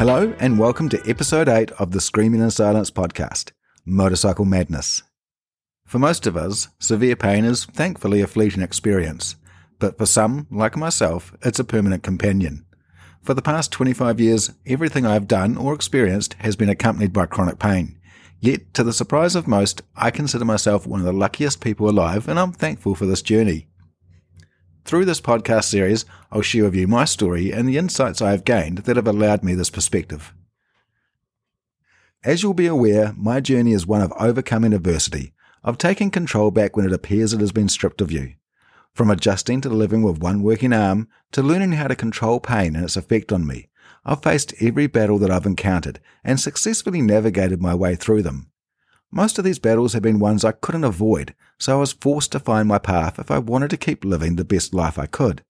Hello, and welcome to episode 8 of the Screaming in Silence podcast Motorcycle Madness. For most of us, severe pain is thankfully a fleeting experience, but for some, like myself, it's a permanent companion. For the past 25 years, everything I've done or experienced has been accompanied by chronic pain. Yet, to the surprise of most, I consider myself one of the luckiest people alive, and I'm thankful for this journey. Through this podcast series, I'll share with you my story and the insights I have gained that have allowed me this perspective. As you'll be aware, my journey is one of overcoming adversity, of taking control back when it appears it has been stripped of you. From adjusting to living with one working arm to learning how to control pain and its effect on me, I've faced every battle that I've encountered and successfully navigated my way through them. Most of these battles have been ones I couldn't avoid, so I was forced to find my path if I wanted to keep living the best life I could.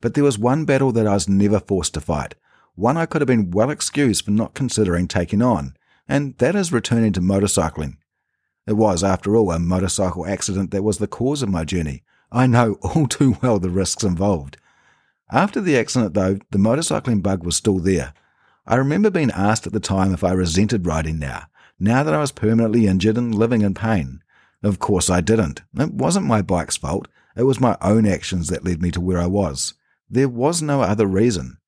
But there was one battle that I was never forced to fight, one I could have been well excused for not considering taking on, and that is returning to motorcycling. It was, after all, a motorcycle accident that was the cause of my journey. I know all too well the risks involved. After the accident, though, the motorcycling bug was still there. I remember being asked at the time if I resented riding now, now that I was permanently injured and living in pain. Of course I didn't. It wasn't my bike's fault. It was my own actions that led me to where I was. There was no other reason.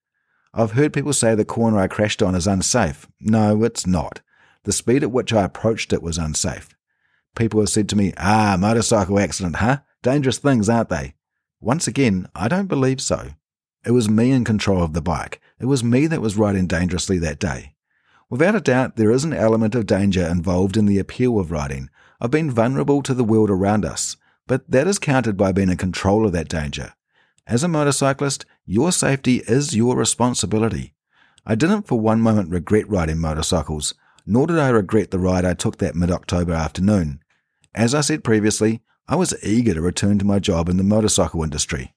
I've heard people say the corner I crashed on is unsafe. No, it's not. The speed at which I approached it was unsafe. People have said to me, ah, motorcycle accident, huh? Dangerous things, aren't they? Once again, I don't believe so. It was me in control of the bike. It was me that was riding dangerously that day. Without a doubt, there is an element of danger involved in the appeal of riding, of being vulnerable to the world around us, but that is countered by being in control of that danger. As a motorcyclist, your safety is your responsibility. I didn't for one moment regret riding motorcycles, nor did I regret the ride I took that mid October afternoon. As I said previously, I was eager to return to my job in the motorcycle industry.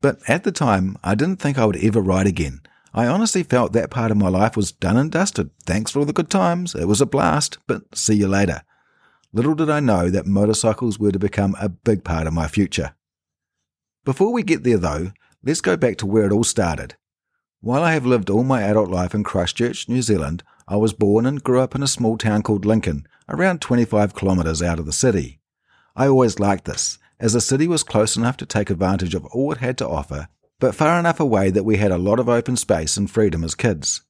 But at the time, I didn't think I would ever ride again. I honestly felt that part of my life was done and dusted. Thanks for all the good times. It was a blast, but see you later. Little did I know that motorcycles were to become a big part of my future. Before we get there, though, let's go back to where it all started. While I have lived all my adult life in Christchurch, New Zealand, I was born and grew up in a small town called Lincoln, around 25 kilometres out of the city. I always liked this, as the city was close enough to take advantage of all it had to offer, but far enough away that we had a lot of open space and freedom as kids.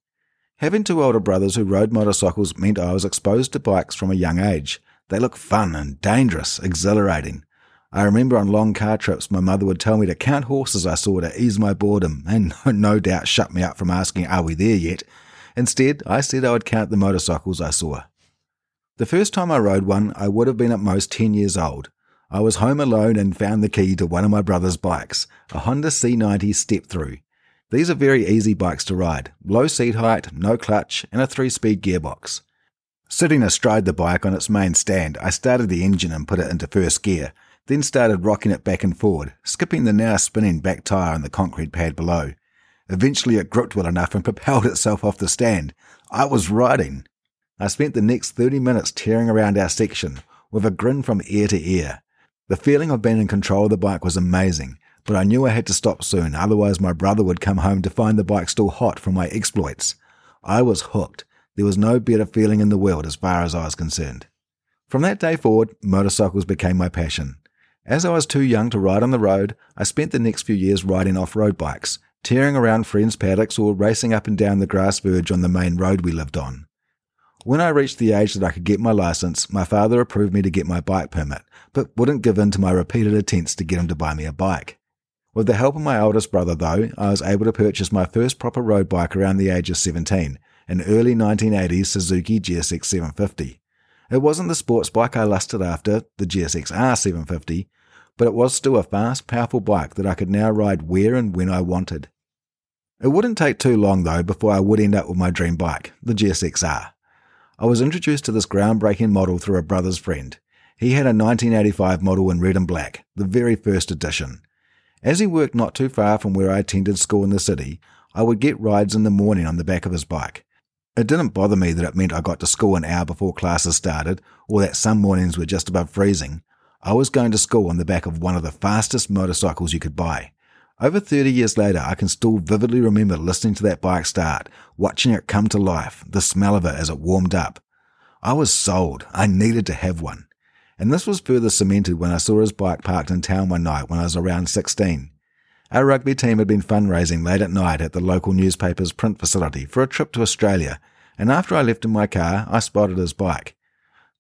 Having two older brothers who rode motorcycles meant I was exposed to bikes from a young age. They look fun and dangerous, exhilarating. I remember on long car trips, my mother would tell me to count horses I saw to ease my boredom, and no doubt shut me up from asking, Are we there yet? Instead, I said I would count the motorcycles I saw. The first time I rode one, I would have been at most 10 years old. I was home alone and found the key to one of my brother's bikes, a Honda C90 step through. These are very easy bikes to ride, low seat height, no clutch, and a three speed gearbox. Sitting astride the bike on its main stand, I started the engine and put it into first gear, then started rocking it back and forward, skipping the now spinning back tyre on the concrete pad below. Eventually it gripped well enough and propelled itself off the stand. I was riding. I spent the next 30 minutes tearing around our section, with a grin from ear to ear. The feeling of being in control of the bike was amazing, but I knew I had to stop soon, otherwise my brother would come home to find the bike still hot from my exploits. I was hooked. There was no better feeling in the world as far as I was concerned. From that day forward, motorcycles became my passion. As I was too young to ride on the road, I spent the next few years riding off-road bikes, tearing around friends' paddocks or racing up and down the grass verge on the main road we lived on. When I reached the age that I could get my license, my father approved me to get my bike permit, but wouldn't give in to my repeated attempts to get him to buy me a bike. With the help of my oldest brother, though, I was able to purchase my first proper road bike around the age of 17, an early 1980s Suzuki GSX 750. It wasn't the sports bike I lusted after, the GSX R 750, but it was still a fast, powerful bike that I could now ride where and when I wanted. It wouldn't take too long though before I would end up with my dream bike, the GSX-R. I was introduced to this groundbreaking model through a brother's friend. He had a 1985 model in red and black, the very first edition. As he worked not too far from where I attended school in the city, I would get rides in the morning on the back of his bike. It didn't bother me that it meant I got to school an hour before classes started, or that some mornings were just above freezing. I was going to school on the back of one of the fastest motorcycles you could buy. Over 30 years later, I can still vividly remember listening to that bike start, watching it come to life, the smell of it as it warmed up. I was sold. I needed to have one. And this was further cemented when I saw his bike parked in town one night when I was around 16. Our rugby team had been fundraising late at night at the local newspaper's print facility for a trip to Australia, and after I left in my car, I spotted his bike.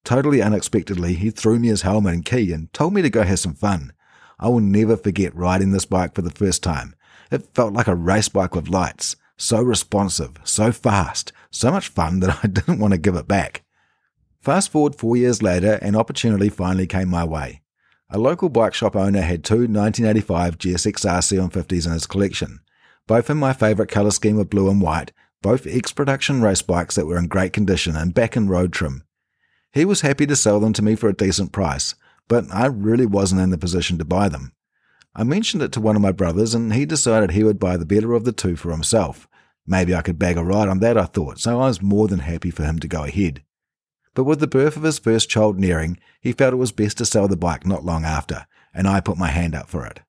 Totally unexpectedly, he threw me his helmet and key and told me to go have some fun. I will never forget riding this bike for the first time. It felt like a race bike with lights, so responsive, so fast, so much fun that I didn't want to give it back. Fast forward four years later, an opportunity finally came my way. A local bike shop owner had two 1985 GSXR 750s in his collection, both in my favourite colour scheme of blue and white, both ex production race bikes that were in great condition and back in road trim. He was happy to sell them to me for a decent price, but I really wasn't in the position to buy them. I mentioned it to one of my brothers, and he decided he would buy the better of the two for himself. Maybe I could bag a ride on that, I thought, so I was more than happy for him to go ahead. But with the birth of his first child nearing, he felt it was best to sell the bike not long after, and I put my hand up for it.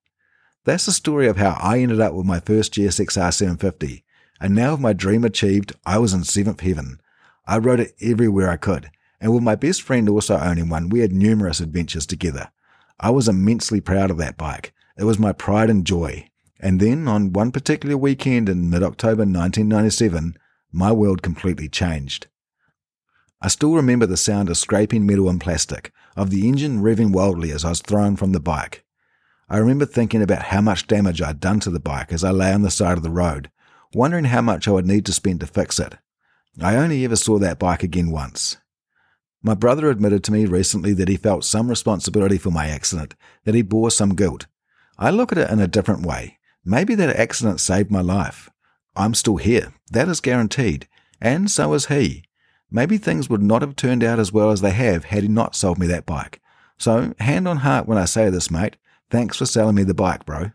That's the story of how I ended up with my first GSXR 750, and now with my dream achieved, I was in seventh heaven. I rode it everywhere I could, and with my best friend also owning one, we had numerous adventures together. I was immensely proud of that bike. It was my pride and joy. And then, on one particular weekend in mid October 1997, my world completely changed. I still remember the sound of scraping metal and plastic, of the engine revving wildly as I was thrown from the bike. I remember thinking about how much damage I'd done to the bike as I lay on the side of the road, wondering how much I would need to spend to fix it. I only ever saw that bike again once. My brother admitted to me recently that he felt some responsibility for my accident, that he bore some guilt. I look at it in a different way. Maybe that accident saved my life. I'm still here, that is guaranteed, and so is he. Maybe things would not have turned out as well as they have had he not sold me that bike. So, hand on heart when I say this, mate, thanks for selling me the bike, bro.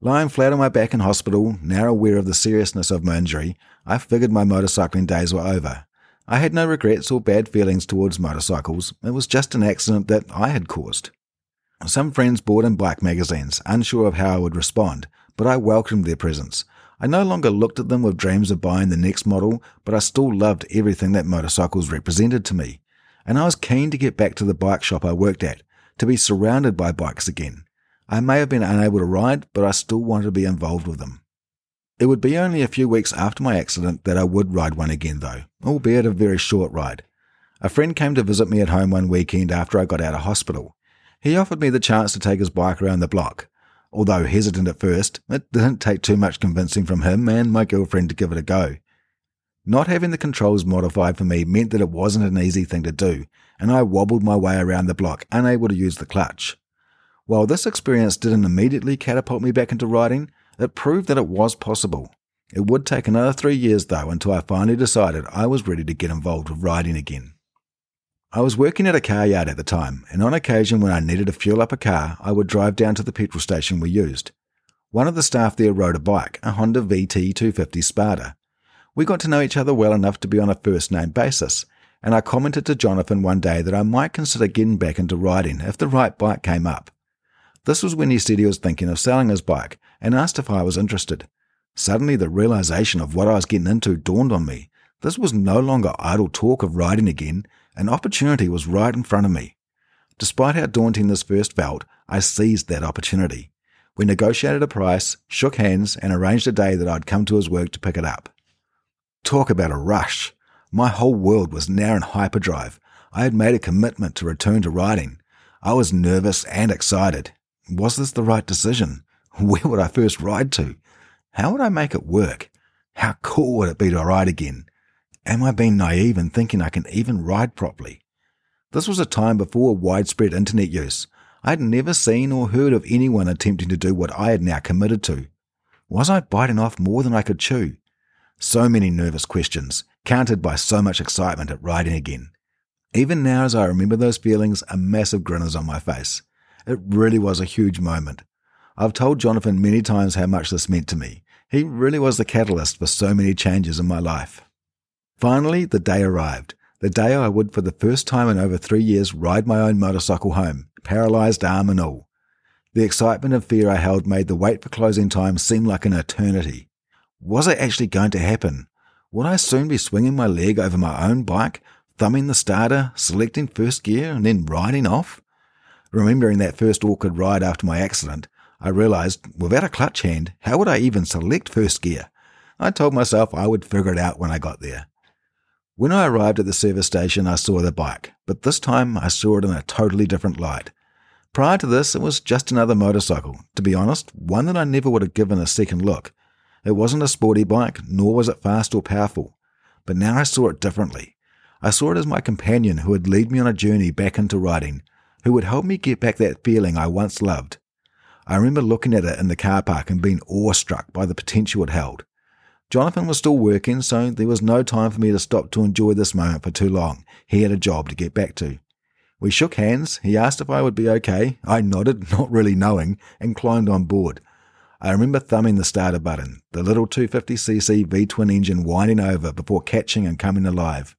Lying flat on my back in hospital, now aware of the seriousness of my injury, I figured my motorcycling days were over. I had no regrets or bad feelings towards motorcycles. It was just an accident that I had caused. Some friends bought in bike magazines, unsure of how I would respond, but I welcomed their presence. I no longer looked at them with dreams of buying the next model, but I still loved everything that motorcycles represented to me. And I was keen to get back to the bike shop I worked at, to be surrounded by bikes again. I may have been unable to ride, but I still wanted to be involved with them. It would be only a few weeks after my accident that I would ride one again, though, albeit a very short ride. A friend came to visit me at home one weekend after I got out of hospital. He offered me the chance to take his bike around the block. Although hesitant at first, it didn't take too much convincing from him and my girlfriend to give it a go. Not having the controls modified for me meant that it wasn't an easy thing to do, and I wobbled my way around the block, unable to use the clutch. While this experience didn't immediately catapult me back into riding, it proved that it was possible. It would take another three years, though, until I finally decided I was ready to get involved with riding again. I was working at a car yard at the time, and on occasion when I needed to fuel up a car, I would drive down to the petrol station we used. One of the staff there rode a bike, a Honda VT 250 Spada. We got to know each other well enough to be on a first name basis, and I commented to Jonathan one day that I might consider getting back into riding if the right bike came up. This was when he said he was thinking of selling his bike and asked if I was interested. Suddenly, the realization of what I was getting into dawned on me. This was no longer idle talk of riding again, an opportunity was right in front of me. Despite how daunting this first felt, I seized that opportunity. We negotiated a price, shook hands, and arranged a day that I'd come to his work to pick it up. Talk about a rush. My whole world was now in hyperdrive. I had made a commitment to return to riding. I was nervous and excited. Was this the right decision? Where would I first ride to? How would I make it work? How cool would it be to ride again? Am I being naive in thinking I can even ride properly? This was a time before widespread internet use. I had never seen or heard of anyone attempting to do what I had now committed to. Was I biting off more than I could chew? So many nervous questions, countered by so much excitement at riding again. Even now, as I remember those feelings, a massive grin is on my face. It really was a huge moment. I've told Jonathan many times how much this meant to me. He really was the catalyst for so many changes in my life. Finally, the day arrived. The day I would, for the first time in over three years, ride my own motorcycle home, paralysed arm and all. The excitement and fear I held made the wait for closing time seem like an eternity. Was it actually going to happen? Would I soon be swinging my leg over my own bike, thumbing the starter, selecting first gear, and then riding off? Remembering that first awkward ride after my accident, I realized without a clutch hand, how would I even select first gear? I told myself I would figure it out when I got there. When I arrived at the service station, I saw the bike, but this time I saw it in a totally different light. Prior to this, it was just another motorcycle. To be honest, one that I never would have given a second look. It wasn't a sporty bike, nor was it fast or powerful. But now I saw it differently. I saw it as my companion who would lead me on a journey back into riding, who would help me get back that feeling I once loved. I remember looking at it in the car park and being awestruck by the potential it held. Jonathan was still working, so there was no time for me to stop to enjoy this moment for too long. He had a job to get back to. We shook hands. He asked if I would be okay. I nodded, not really knowing, and climbed on board. I remember thumbing the starter button, the little 250cc V twin engine winding over before catching and coming alive.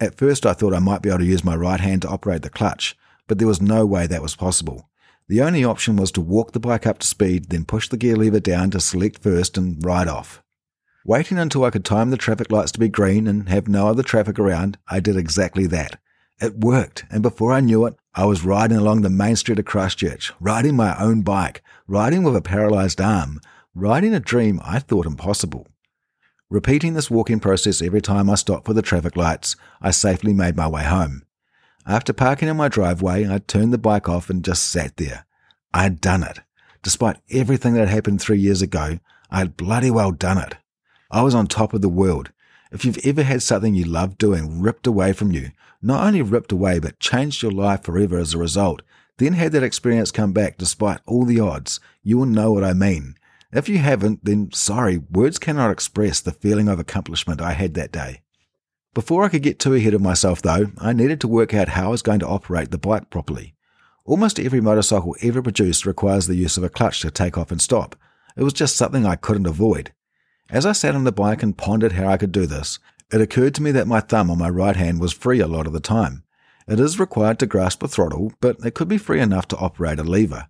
At first, I thought I might be able to use my right hand to operate the clutch, but there was no way that was possible. The only option was to walk the bike up to speed, then push the gear lever down to select first and ride off. Waiting until I could time the traffic lights to be green and have no other traffic around, I did exactly that. It worked, and before I knew it, I was riding along the main street of Christchurch, riding my own bike, riding with a paralyzed arm, riding a dream I thought impossible. Repeating this walking process every time I stopped for the traffic lights, I safely made my way home. After parking in my driveway, I turned the bike off and just sat there. I had done it. Despite everything that happened three years ago, I had bloody well done it. I was on top of the world. If you've ever had something you loved doing ripped away from you, not only ripped away, but changed your life forever as a result, then had that experience come back despite all the odds, you will know what I mean. If you haven't, then sorry, words cannot express the feeling of accomplishment I had that day. Before I could get too ahead of myself, though, I needed to work out how I was going to operate the bike properly. Almost every motorcycle ever produced requires the use of a clutch to take off and stop. It was just something I couldn't avoid. As I sat on the bike and pondered how I could do this, it occurred to me that my thumb on my right hand was free a lot of the time. It is required to grasp a throttle, but it could be free enough to operate a lever.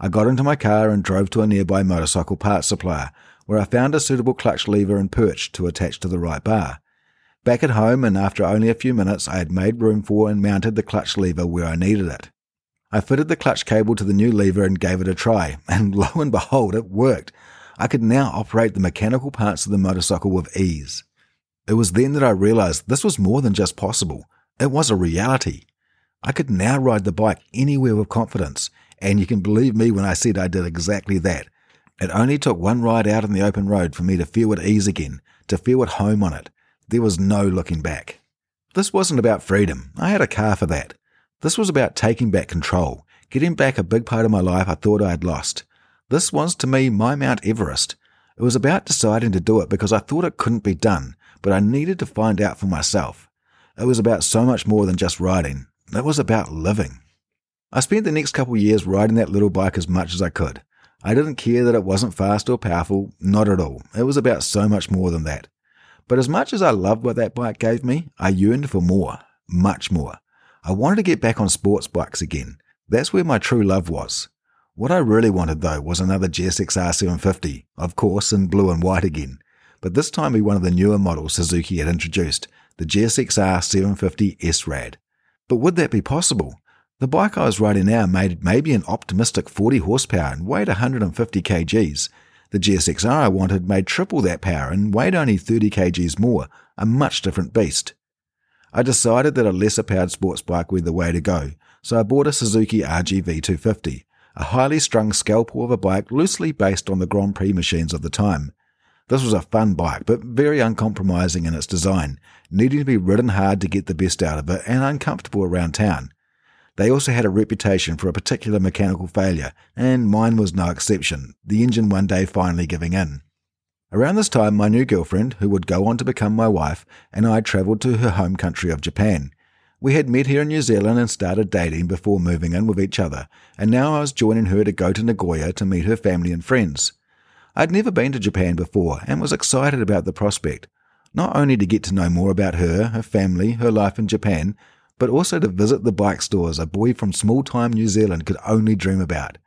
I got into my car and drove to a nearby motorcycle parts supplier, where I found a suitable clutch lever and perch to attach to the right bar. Back at home, and after only a few minutes, I had made room for and mounted the clutch lever where I needed it. I fitted the clutch cable to the new lever and gave it a try, and lo and behold, it worked. I could now operate the mechanical parts of the motorcycle with ease. It was then that I realized this was more than just possible. It was a reality. I could now ride the bike anywhere with confidence, and you can believe me when I said I did exactly that. It only took one ride out on the open road for me to feel at ease again, to feel at home on it. There was no looking back. This wasn't about freedom. I had a car for that. This was about taking back control, getting back a big part of my life I thought I had lost. This was to me my Mount Everest. It was about deciding to do it because I thought it couldn't be done, but I needed to find out for myself. It was about so much more than just riding. It was about living. I spent the next couple years riding that little bike as much as I could. I didn't care that it wasn't fast or powerful, not at all. It was about so much more than that. But as much as I loved what that bike gave me, I yearned for more, much more. I wanted to get back on sports bikes again. That's where my true love was. What I really wanted though was another GSX-R 750, of course in blue and white again but this time be one of the newer models Suzuki had introduced, the GSX-R 750 S-Rad. But would that be possible? The bike I was riding now made maybe an optimistic 40 horsepower and weighed 150 kgs. The GSX-R I wanted made triple that power and weighed only 30 kgs more, a much different beast. I decided that a lesser powered sports bike was the way to go, so I bought a Suzuki RGV 250, a highly strung scalpel of a bike loosely based on the Grand Prix machines of the time. This was a fun bike, but very uncompromising in its design, needing to be ridden hard to get the best out of it and uncomfortable around town. They also had a reputation for a particular mechanical failure, and mine was no exception, the engine one day finally giving in. Around this time, my new girlfriend, who would go on to become my wife, and I travelled to her home country of Japan. We had met here in New Zealand and started dating before moving in with each other, and now I was joining her to go to Nagoya to meet her family and friends. I'd never been to Japan before and was excited about the prospect, not only to get to know more about her, her family, her life in Japan, but also to visit the bike stores a boy from small time New Zealand could only dream about.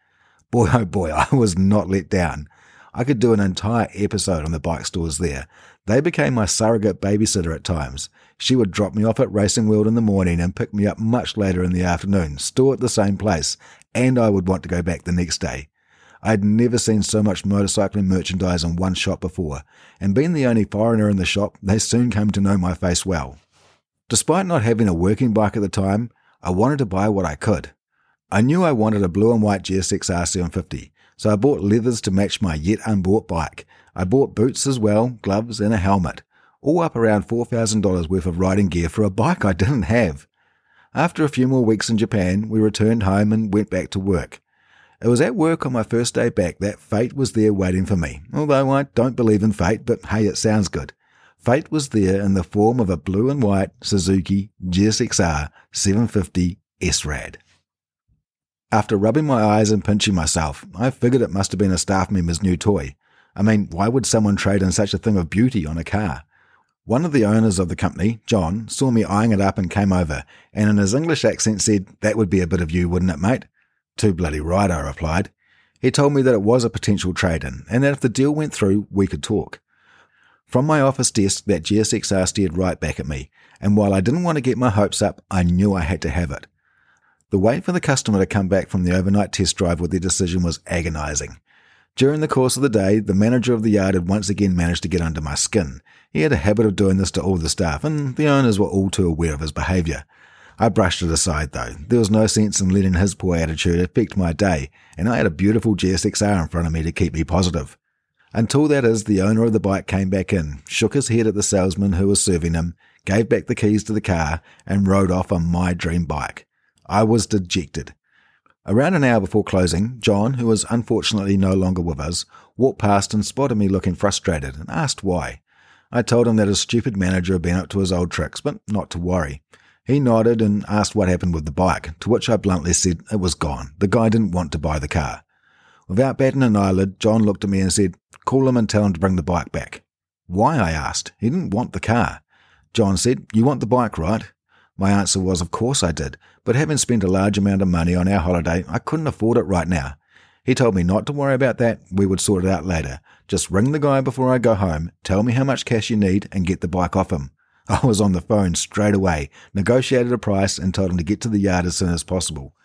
Boy, oh boy, I was not let down. I could do an entire episode on the bike stores there. They became my surrogate babysitter at times. She would drop me off at Racing World in the morning and pick me up much later in the afternoon, still at the same place, and I would want to go back the next day. I had never seen so much motorcycling merchandise in one shop before, and being the only foreigner in the shop, they soon came to know my face well. Despite not having a working bike at the time, I wanted to buy what I could. I knew I wanted a blue and white GSX R750, so I bought leathers to match my yet unbought bike. I bought boots as well, gloves, and a helmet, all up around $4,000 worth of riding gear for a bike I didn't have. After a few more weeks in Japan, we returned home and went back to work. It was at work on my first day back that fate was there waiting for me. Although I don't believe in fate, but hey, it sounds good. Fate was there in the form of a blue and white Suzuki GSXR 750 S-Rad. After rubbing my eyes and pinching myself, I figured it must have been a staff member's new toy. I mean, why would someone trade in such a thing of beauty on a car? One of the owners of the company, John, saw me eyeing it up and came over, and in his English accent said, That would be a bit of you, wouldn't it, mate? Too bloody right, I replied. He told me that it was a potential trade in, and that if the deal went through, we could talk. From my office desk, that GSXR stared right back at me, and while I didn't want to get my hopes up, I knew I had to have it. The wait for the customer to come back from the overnight test drive with their decision was agonizing. During the course of the day, the manager of the yard had once again managed to get under my skin. He had a habit of doing this to all the staff, and the owners were all too aware of his behaviour. I brushed it aside though. There was no sense in letting his poor attitude affect my day, and I had a beautiful GSXR in front of me to keep me positive. Until that is, the owner of the bike came back in, shook his head at the salesman who was serving him, gave back the keys to the car, and rode off on my dream bike. I was dejected. Around an hour before closing, John, who was unfortunately no longer with us, walked past and spotted me looking frustrated and asked why. I told him that his stupid manager had been up to his old tricks, but not to worry. He nodded and asked what happened with the bike, to which I bluntly said it was gone. The guy didn't want to buy the car. Without batting an eyelid, John looked at me and said, Call him and tell him to bring the bike back. Why? I asked. He didn't want the car. John said, You want the bike, right? My answer was, Of course I did, but having spent a large amount of money on our holiday, I couldn't afford it right now. He told me not to worry about that, we would sort it out later. Just ring the guy before I go home, tell me how much cash you need, and get the bike off him. I was on the phone straight away, negotiated a price, and told him to get to the yard as soon as possible.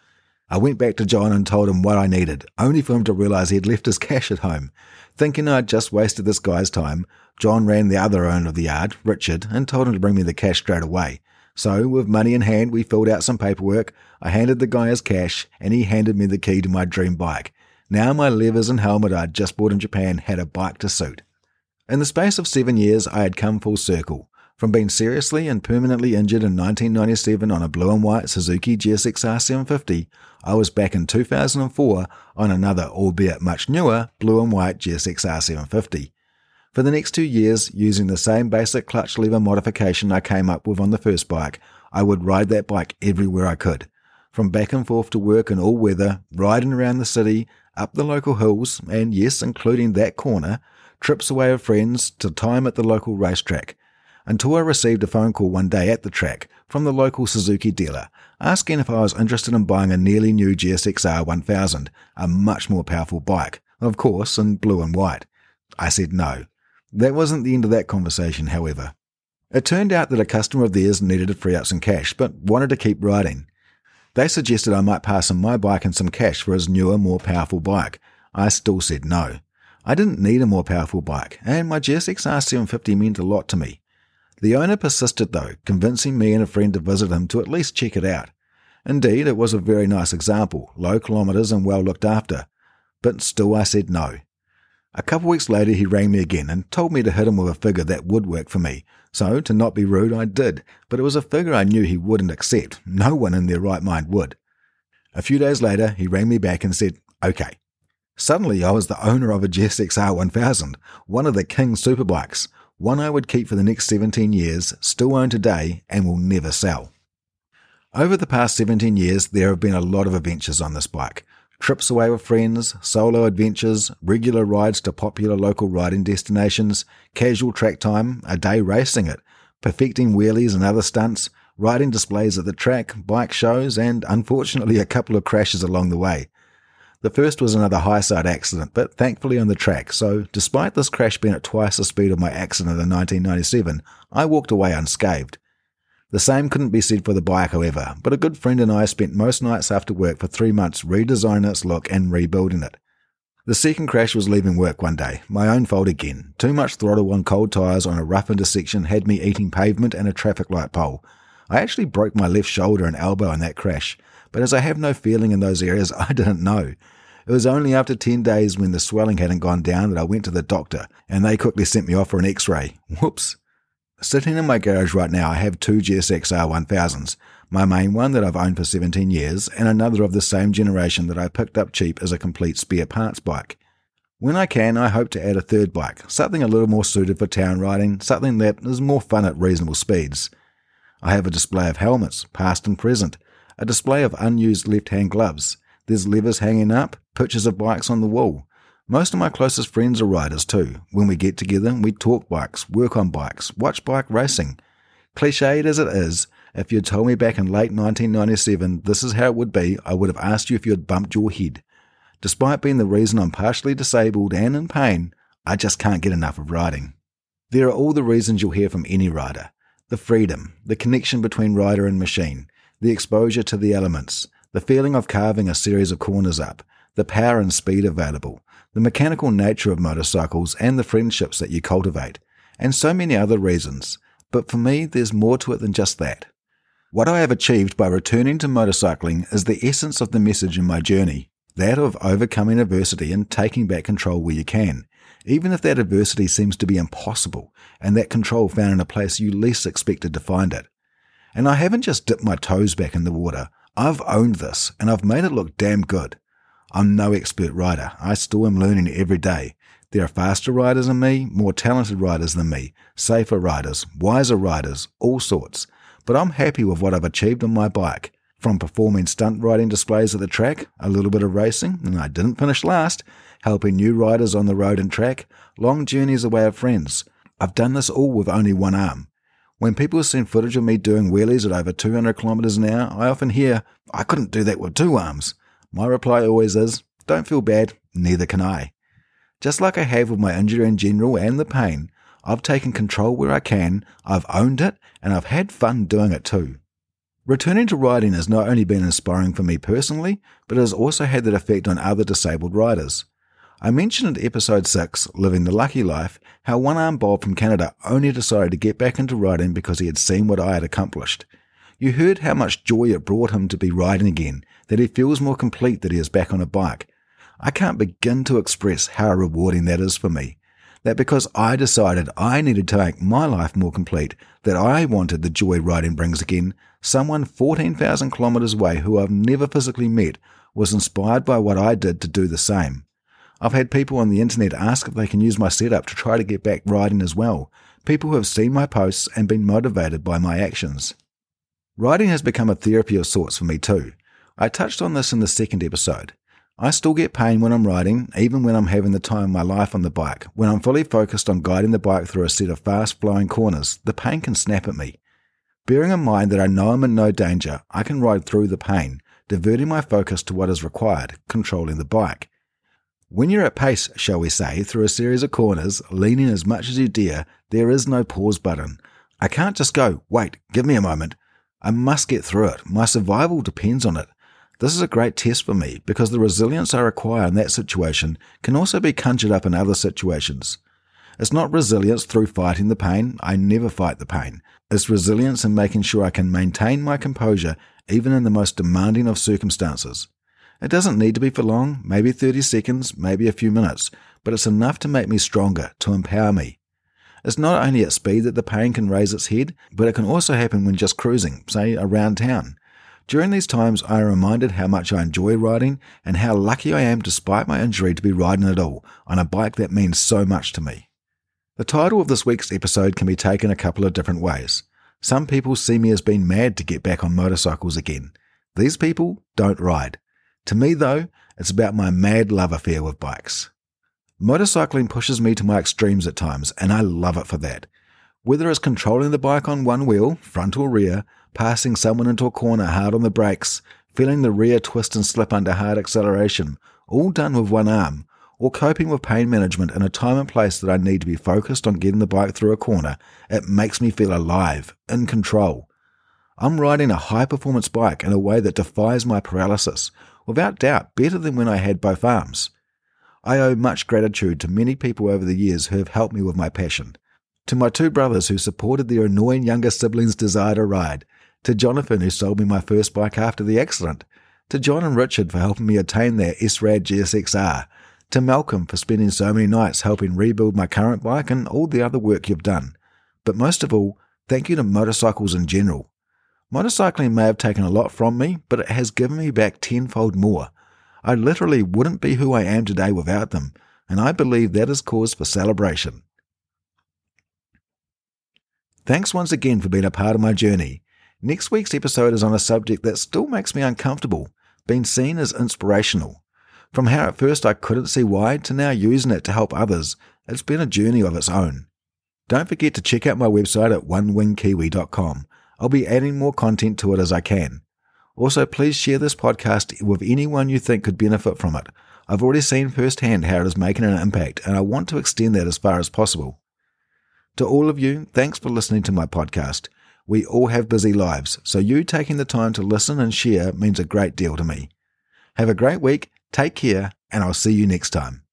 I went back to John and told him what I needed, only for him to realize he had left his cash at home. Thinking I'd just wasted this guy's time, John ran the other owner of the yard, Richard, and told him to bring me the cash straight away. So, with money in hand, we filled out some paperwork. I handed the guy his cash, and he handed me the key to my dream bike. Now my levers and helmet I'd just bought in Japan had a bike to suit. In the space of seven years, I had come full circle. From being seriously and permanently injured in 1997 on a blue and white Suzuki GSX-R 750, I was back in 2004 on another, albeit much newer, blue and white GSX-R 750. For the next two years, using the same basic clutch lever modification I came up with on the first bike, I would ride that bike everywhere I could. From back and forth to work in all weather, riding around the city, up the local hills, and yes, including that corner, trips away with friends to time at the local racetrack until I received a phone call one day at the track from the local Suzuki dealer asking if I was interested in buying a nearly new GSXR 1000, a much more powerful bike, of course, in blue and white. I said no. That wasn't the end of that conversation, however. It turned out that a customer of theirs needed to free up some cash, but wanted to keep riding. They suggested I might pass him my bike and some cash for his newer, more powerful bike. I still said no. I didn't need a more powerful bike, and my GSXR 750 meant a lot to me. The owner persisted, though, convincing me and a friend to visit him to at least check it out. Indeed, it was a very nice example, low kilometres and well looked after. But still, I said no. A couple weeks later, he rang me again and told me to hit him with a figure that would work for me. So, to not be rude, I did, but it was a figure I knew he wouldn't accept. No one in their right mind would. A few days later, he rang me back and said, OK. Suddenly, I was the owner of a GSX-R 1000, one of the King superbikes, one I would keep for the next 17 years, still own today, and will never sell. Over the past 17 years, there have been a lot of adventures on this bike. Trips away with friends, solo adventures, regular rides to popular local riding destinations, casual track time, a day racing it, perfecting wheelies and other stunts, riding displays at the track, bike shows, and unfortunately a couple of crashes along the way. The first was another high side accident, but thankfully on the track, so despite this crash being at twice the speed of my accident in 1997, I walked away unscathed. The same couldn't be said for the bike, however, but a good friend and I spent most nights after work for three months redesigning its look and rebuilding it. The second crash was leaving work one day, my own fault again. Too much throttle on cold tyres on a rough intersection had me eating pavement and a traffic light pole. I actually broke my left shoulder and elbow in that crash, but as I have no feeling in those areas, I didn't know. It was only after 10 days when the swelling hadn't gone down that I went to the doctor, and they quickly sent me off for an x ray. Whoops. Sitting in my garage right now, I have two GSXR 1000s, my main one that I've owned for 17 years, and another of the same generation that I picked up cheap as a complete spare parts bike. When I can, I hope to add a third bike, something a little more suited for town riding, something that is more fun at reasonable speeds. I have a display of helmets, past and present, a display of unused left hand gloves, there's levers hanging up, pictures of bikes on the wall. Most of my closest friends are riders too. When we get together, we talk bikes, work on bikes, watch bike racing. Cliched as it is, if you'd told me back in late 1997 this is how it would be, I would have asked you if you had bumped your head. Despite being the reason I'm partially disabled and in pain, I just can't get enough of riding. There are all the reasons you'll hear from any rider the freedom, the connection between rider and machine, the exposure to the elements, the feeling of carving a series of corners up, the power and speed available, the mechanical nature of motorcycles, and the friendships that you cultivate, and so many other reasons. But for me, there's more to it than just that. What I have achieved by returning to motorcycling is the essence of the message in my journey that of overcoming adversity and taking back control where you can, even if that adversity seems to be impossible and that control found in a place you least expected to find it. And I haven't just dipped my toes back in the water, I've owned this and I've made it look damn good. I'm no expert rider. I still am learning every day. There are faster riders than me, more talented riders than me, safer riders, wiser riders, all sorts. But I'm happy with what I've achieved on my bike. From performing stunt riding displays at the track, a little bit of racing, and I didn't finish last, helping new riders on the road and track, long journeys away with friends. I've done this all with only one arm. When people have seen footage of me doing wheelies at over 200 kilometers an hour, I often hear, I couldn't do that with two arms. My reply always is, don't feel bad, neither can I. Just like I have with my injury in general and the pain, I've taken control where I can, I've owned it, and I've had fun doing it too. Returning to riding has not only been inspiring for me personally, but it has also had that effect on other disabled riders. I mentioned in episode 6, Living the Lucky Life, how one armed Bob from Canada only decided to get back into riding because he had seen what I had accomplished. You heard how much joy it brought him to be riding again, that he feels more complete that he is back on a bike. I can't begin to express how rewarding that is for me. That because I decided I needed to make my life more complete, that I wanted the joy riding brings again, someone 14,000 kilometres away who I've never physically met was inspired by what I did to do the same. I've had people on the internet ask if they can use my setup to try to get back riding as well. People who have seen my posts and been motivated by my actions. Riding has become a therapy of sorts for me too. I touched on this in the second episode. I still get pain when I'm riding, even when I'm having the time of my life on the bike. When I'm fully focused on guiding the bike through a set of fast flowing corners, the pain can snap at me. Bearing in mind that I know I'm in no danger, I can ride through the pain, diverting my focus to what is required, controlling the bike. When you're at pace, shall we say, through a series of corners, leaning as much as you dare, there is no pause button. I can't just go, wait, give me a moment. I must get through it. My survival depends on it. This is a great test for me because the resilience I require in that situation can also be conjured up in other situations. It's not resilience through fighting the pain. I never fight the pain. It's resilience in making sure I can maintain my composure even in the most demanding of circumstances. It doesn't need to be for long, maybe 30 seconds, maybe a few minutes, but it's enough to make me stronger, to empower me. It's not only at speed that the pain can raise its head, but it can also happen when just cruising, say around town. During these times, I am reminded how much I enjoy riding and how lucky I am, despite my injury, to be riding at all on a bike that means so much to me. The title of this week's episode can be taken a couple of different ways. Some people see me as being mad to get back on motorcycles again. These people don't ride. To me, though, it's about my mad love affair with bikes. Motorcycling pushes me to my extremes at times, and I love it for that. Whether it's controlling the bike on one wheel, front or rear, passing someone into a corner hard on the brakes, feeling the rear twist and slip under hard acceleration, all done with one arm, or coping with pain management in a time and place that I need to be focused on getting the bike through a corner, it makes me feel alive, in control. I'm riding a high performance bike in a way that defies my paralysis, without doubt better than when I had both arms. I owe much gratitude to many people over the years who have helped me with my passion. To my two brothers who supported their annoying younger siblings' desire to ride, to Jonathan who sold me my first bike after the accident, to John and Richard for helping me attain their S-Rad GSXR, to Malcolm for spending so many nights helping rebuild my current bike and all the other work you've done. But most of all, thank you to motorcycles in general. Motorcycling may have taken a lot from me, but it has given me back tenfold more. I literally wouldn't be who I am today without them, and I believe that is cause for celebration. Thanks once again for being a part of my journey. Next week's episode is on a subject that still makes me uncomfortable, being seen as inspirational. From how at first I couldn't see why to now using it to help others, it's been a journey of its own. Don't forget to check out my website at onewingkiwi.com. I'll be adding more content to it as I can. Also, please share this podcast with anyone you think could benefit from it. I've already seen firsthand how it is making an impact, and I want to extend that as far as possible. To all of you, thanks for listening to my podcast. We all have busy lives, so you taking the time to listen and share means a great deal to me. Have a great week, take care, and I'll see you next time.